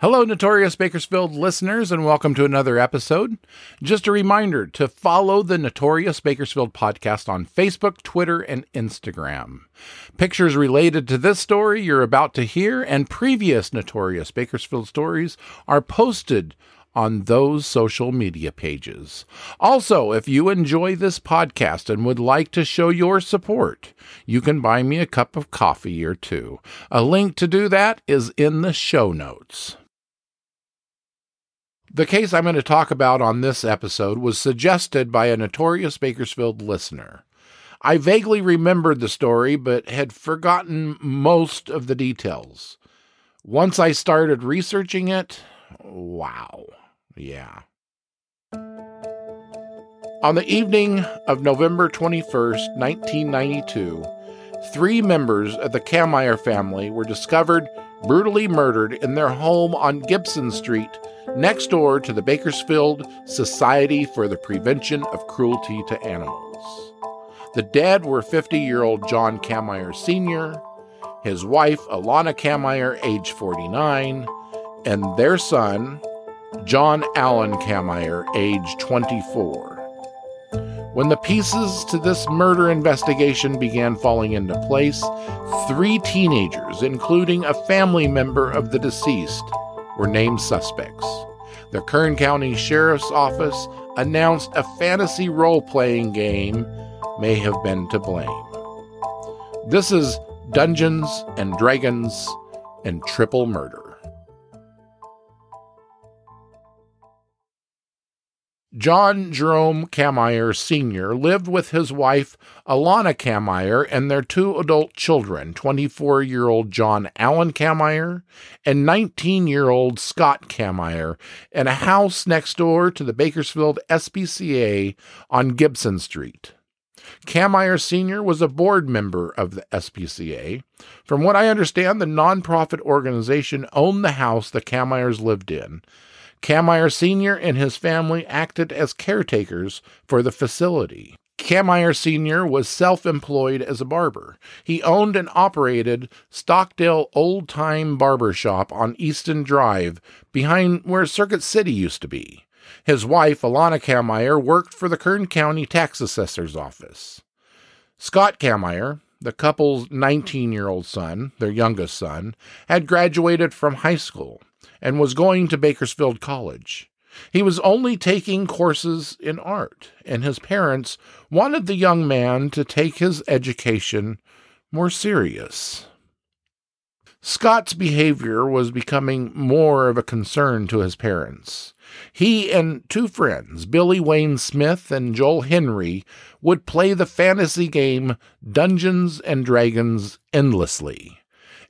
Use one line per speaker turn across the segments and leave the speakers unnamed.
Hello, Notorious Bakersfield listeners, and welcome to another episode. Just a reminder to follow the Notorious Bakersfield podcast on Facebook, Twitter, and Instagram. Pictures related to this story you're about to hear and previous Notorious Bakersfield stories are posted on those social media pages. Also, if you enjoy this podcast and would like to show your support, you can buy me a cup of coffee or two. A link to do that is in the show notes. The case I'm going to talk about on this episode was suggested by a notorious Bakersfield listener. I vaguely remembered the story, but had forgotten most of the details. Once I started researching it, wow. Yeah. On the evening of November 21st, 1992, three members of the Kammeyer family were discovered brutally murdered in their home on Gibson Street, next door to the Bakersfield Society for the Prevention of Cruelty to Animals. The dead were 50 year old John Kammeyer Sr., his wife Alana Kammeyer, age 49, and their son, John Allen Kammeyer, age 24. When the pieces to this murder investigation began falling into place, three teenagers, including a family member of the deceased, were named suspects. The Kern County Sheriff's Office announced a fantasy role playing game may have been to blame. This is Dungeons and Dragons and Triple Murder. John Jerome Kammeyer Sr. lived with his wife Alana Kammeyer and their two adult children, 24 year old John Allen Kammeyer and 19 year old Scott Kammeyer, in a house next door to the Bakersfield SPCA on Gibson Street. Kammeyer Sr. was a board member of the SPCA. From what I understand, the nonprofit organization owned the house the Kammeyers lived in Kammeyer Sr. and his family acted as caretakers for the facility. Kammeyer Sr. was self employed as a barber. He owned and operated Stockdale Old Time Barber Shop on Easton Drive, behind where Circuit City used to be. His wife, Alana Kammeyer, worked for the Kern County Tax Assessor's Office. Scott Kammeyer, the couple's 19 year old son, their youngest son, had graduated from high school and was going to Bakersfield College. He was only taking courses in art, and his parents wanted the young man to take his education more serious. Scott's behavior was becoming more of a concern to his parents. He and two friends, Billy Wayne Smith and Joel Henry, would play the fantasy game Dungeons and Dragons endlessly.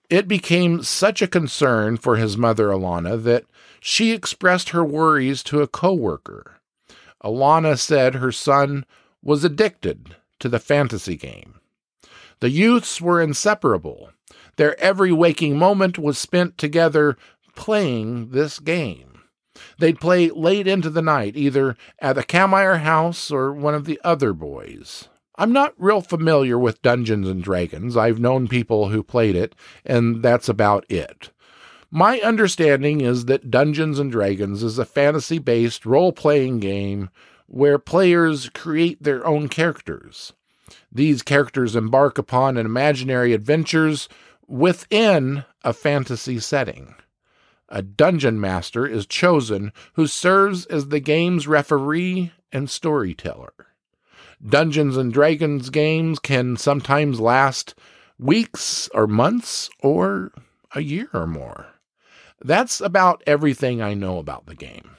It became such a concern for his mother, Alana, that she expressed her worries to a coworker. Alana said her son was addicted to the fantasy game. The youths were inseparable. Their every waking moment was spent together playing this game. They'd play late into the night, either at the Kammeyer house or one of the other boys. I'm not real familiar with Dungeons and Dragons. I've known people who played it, and that's about it. My understanding is that Dungeons and Dragons is a fantasy based role playing game where players create their own characters. These characters embark upon imaginary adventures within a fantasy setting. A dungeon master is chosen who serves as the game's referee and storyteller. Dungeons and Dragons games can sometimes last weeks or months or a year or more. That's about everything I know about the game.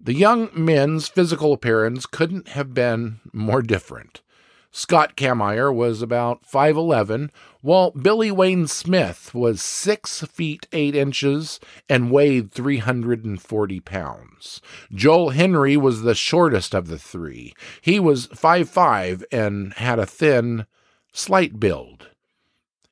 The young men's physical appearance couldn't have been more different. Scott Kammeyer was about 5'11, while Billy Wayne Smith was 6 feet 8 inches and weighed 340 pounds. Joel Henry was the shortest of the three. He was 5'5 and had a thin, slight build.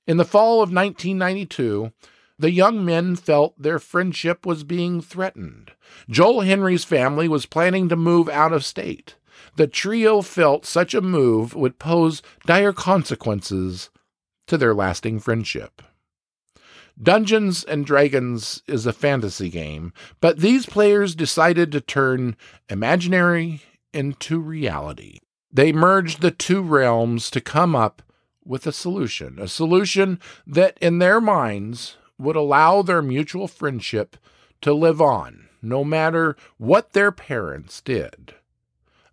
In the fall of 1992, the young men felt their friendship was being threatened. Joel Henry's family was planning to move out of state. The trio felt such a move would pose dire consequences to their lasting friendship. Dungeons and Dragons is a fantasy game, but these players decided to turn imaginary into reality. They merged the two realms to come up with a solution, a solution that, in their minds, would allow their mutual friendship to live on, no matter what their parents did.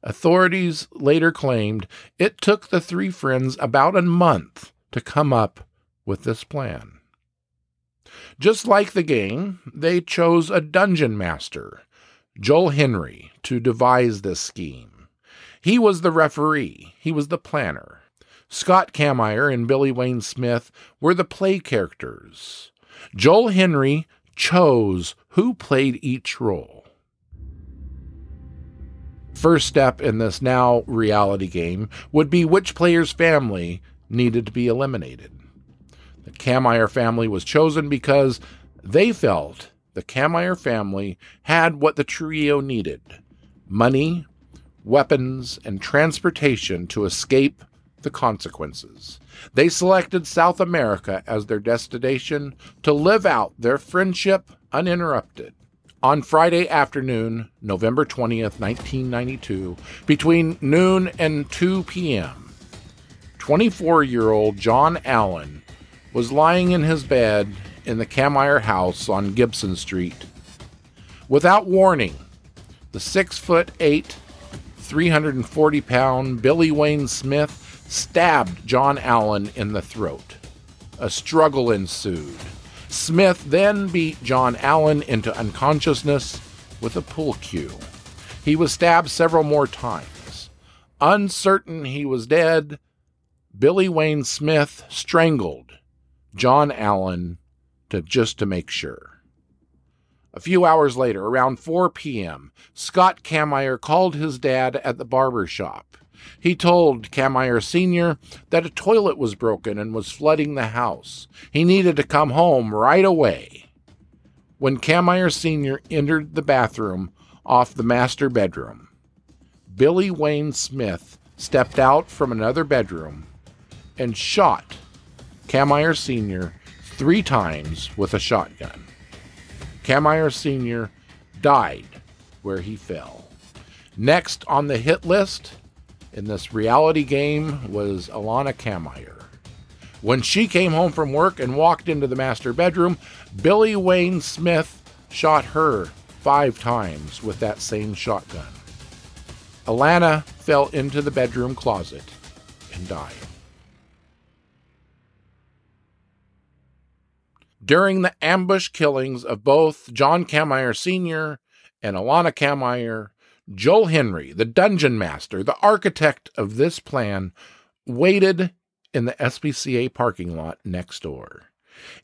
Authorities later claimed it took the three friends about a month to come up with this plan. Just like the game, they chose a dungeon master, Joel Henry, to devise this scheme. He was the referee, he was the planner. Scott Kammeyer and Billy Wayne Smith were the play characters. Joel Henry chose who played each role first step in this now reality game would be which player's family needed to be eliminated. The Kammeyer family was chosen because they felt the Kammeyer family had what the trio needed money, weapons, and transportation to escape the consequences. They selected South America as their destination to live out their friendship uninterrupted. On Friday afternoon, November 20th, 1992, between noon and 2 p.m., 24 year old John Allen was lying in his bed in the Kammeyer house on Gibson Street. Without warning, the 6 foot 8, 340 pound Billy Wayne Smith stabbed John Allen in the throat. A struggle ensued. Smith then beat John Allen into unconsciousness with a pull cue. He was stabbed several more times. Uncertain he was dead, Billy Wayne Smith strangled John Allen to just to make sure. A few hours later, around 4 p.m., Scott Kammeyer called his dad at the barber shop. He told Kammeyer Sr. that a toilet was broken and was flooding the house. He needed to come home right away. When Kammeyer Sr. entered the bathroom off the master bedroom, Billy Wayne Smith stepped out from another bedroom and shot Kammeyer Sr. three times with a shotgun. Kammeyer Sr. died where he fell. Next on the hit list in this reality game was Alana Kammeyer. When she came home from work and walked into the master bedroom, Billy Wayne Smith shot her five times with that same shotgun. Alana fell into the bedroom closet and died. During the ambush killings of both John Kammeyer Sr. and Alana Kammeyer, Joel Henry, the dungeon master, the architect of this plan, waited in the SPCA parking lot next door.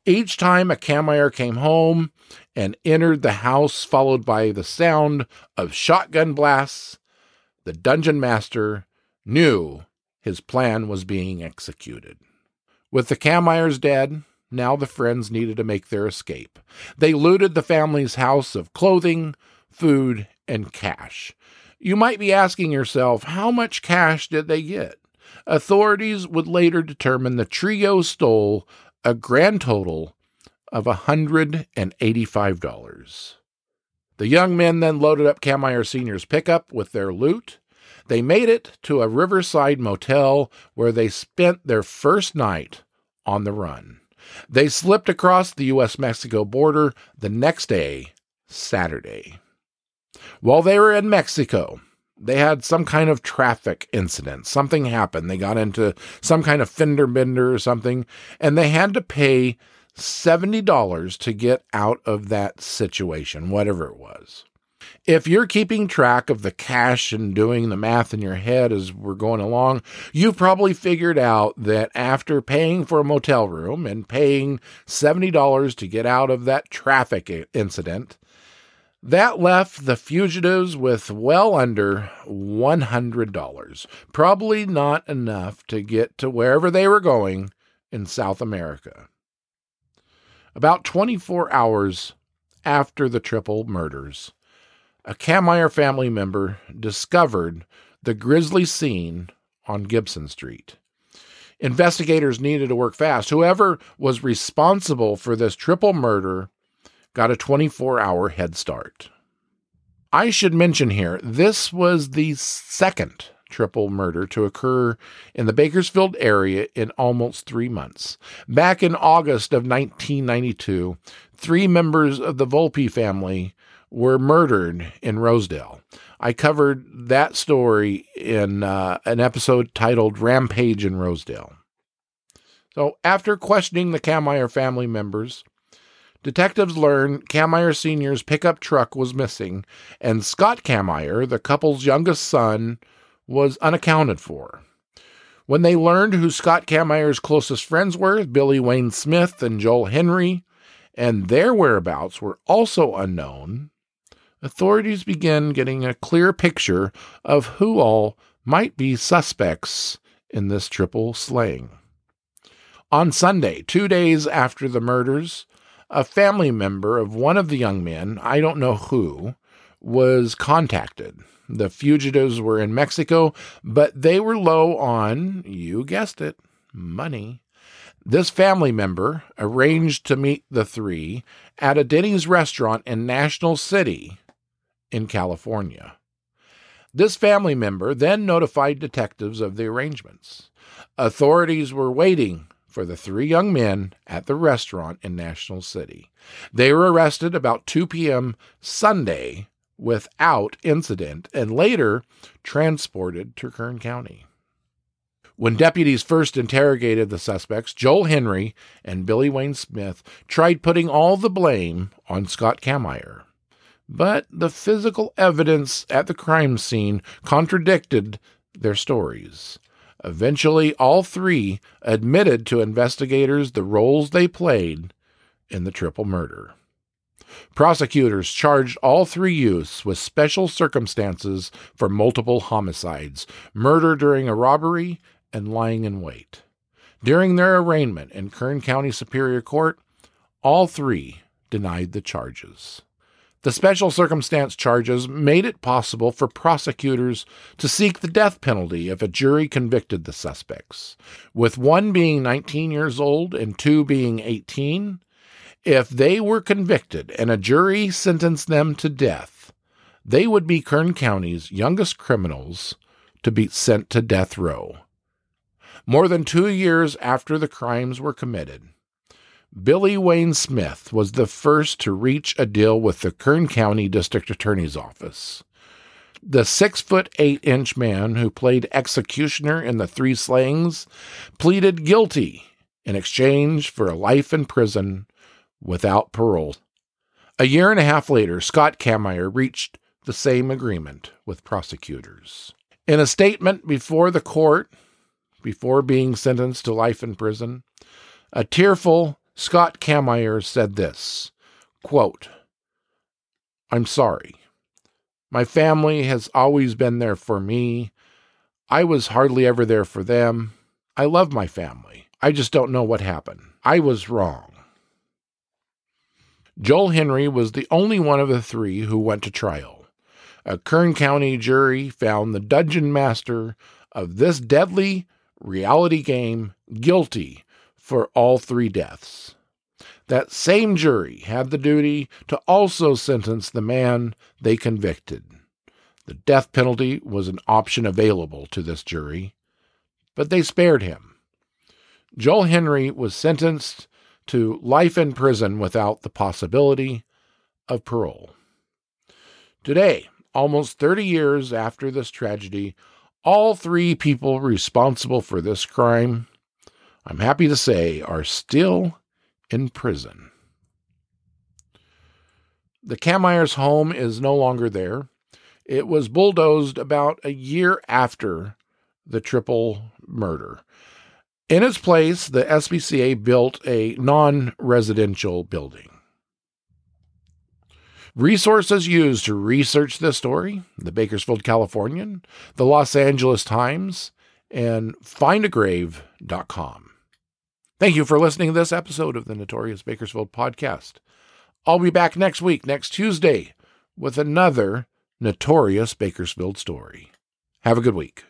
Each time a Kammeyer came home and entered the house, followed by the sound of shotgun blasts, the dungeon master knew his plan was being executed. With the Kammeyers dead, now the friends needed to make their escape. They looted the family's house of clothing, food, and cash. You might be asking yourself, how much cash did they get? Authorities would later determine the trio stole a grand total of $185. The young men then loaded up Kammeyer Sr.'s pickup with their loot. They made it to a riverside motel where they spent their first night on the run. They slipped across the U.S. Mexico border the next day, Saturday. While they were in Mexico, they had some kind of traffic incident. Something happened. They got into some kind of fender bender or something, and they had to pay $70 to get out of that situation, whatever it was. If you're keeping track of the cash and doing the math in your head as we're going along, you've probably figured out that after paying for a motel room and paying $70 to get out of that traffic incident, that left the fugitives with well under $100, probably not enough to get to wherever they were going in South America. About 24 hours after the triple murders, a Kammeyer family member discovered the grisly scene on Gibson Street. Investigators needed to work fast. Whoever was responsible for this triple murder got a 24 hour head start. I should mention here, this was the second triple murder to occur in the Bakersfield area in almost three months. Back in August of 1992, three members of the Volpe family were murdered in Rosedale. I covered that story in uh, an episode titled Rampage in Rosedale. So, after questioning the Kammeyer family members, Detectives learn Kammeyer Sr.'s pickup truck was missing, and Scott Kammeyer, the couple's youngest son, was unaccounted for. When they learned who Scott Kammeyer's closest friends were, Billy Wayne Smith and Joel Henry, and their whereabouts were also unknown, authorities began getting a clear picture of who all might be suspects in this triple slaying. On Sunday, two days after the murders, a family member of one of the young men, I don't know who, was contacted. The fugitives were in Mexico, but they were low on, you guessed it, money. This family member arranged to meet the three at a Denny's restaurant in National City in California. This family member then notified detectives of the arrangements. Authorities were waiting for the three young men at the restaurant in National City. They were arrested about 2 p.m. Sunday without incident and later transported to Kern County. When deputies first interrogated the suspects, Joel Henry and Billy Wayne Smith tried putting all the blame on Scott Kammeyer. But the physical evidence at the crime scene contradicted their stories. Eventually, all three admitted to investigators the roles they played in the triple murder. Prosecutors charged all three youths with special circumstances for multiple homicides, murder during a robbery, and lying in wait. During their arraignment in Kern County Superior Court, all three denied the charges. The special circumstance charges made it possible for prosecutors to seek the death penalty if a jury convicted the suspects, with one being 19 years old and two being 18. If they were convicted and a jury sentenced them to death, they would be Kern County's youngest criminals to be sent to death row. More than two years after the crimes were committed, Billy Wayne Smith was the first to reach a deal with the Kern County District Attorney's Office. The six foot eight inch man who played executioner in the three slayings pleaded guilty in exchange for a life in prison without parole. A year and a half later, Scott Kammeyer reached the same agreement with prosecutors. In a statement before the court, before being sentenced to life in prison, a tearful Scott Kammeyer said this quote, I'm sorry. My family has always been there for me. I was hardly ever there for them. I love my family. I just don't know what happened. I was wrong. Joel Henry was the only one of the three who went to trial. A Kern County jury found the dungeon master of this deadly reality game guilty for all three deaths. That same jury had the duty to also sentence the man they convicted. The death penalty was an option available to this jury, but they spared him. Joel Henry was sentenced to life in prison without the possibility of parole. Today, almost 30 years after this tragedy, all three people responsible for this crime I'm happy to say, are still in prison. The Kammeyers' home is no longer there. It was bulldozed about a year after the triple murder. In its place, the SPCA built a non residential building. Resources used to research this story the Bakersfield Californian, the Los Angeles Times, and findagrave.com. Thank you for listening to this episode of the Notorious Bakersfield podcast. I'll be back next week, next Tuesday, with another Notorious Bakersfield story. Have a good week.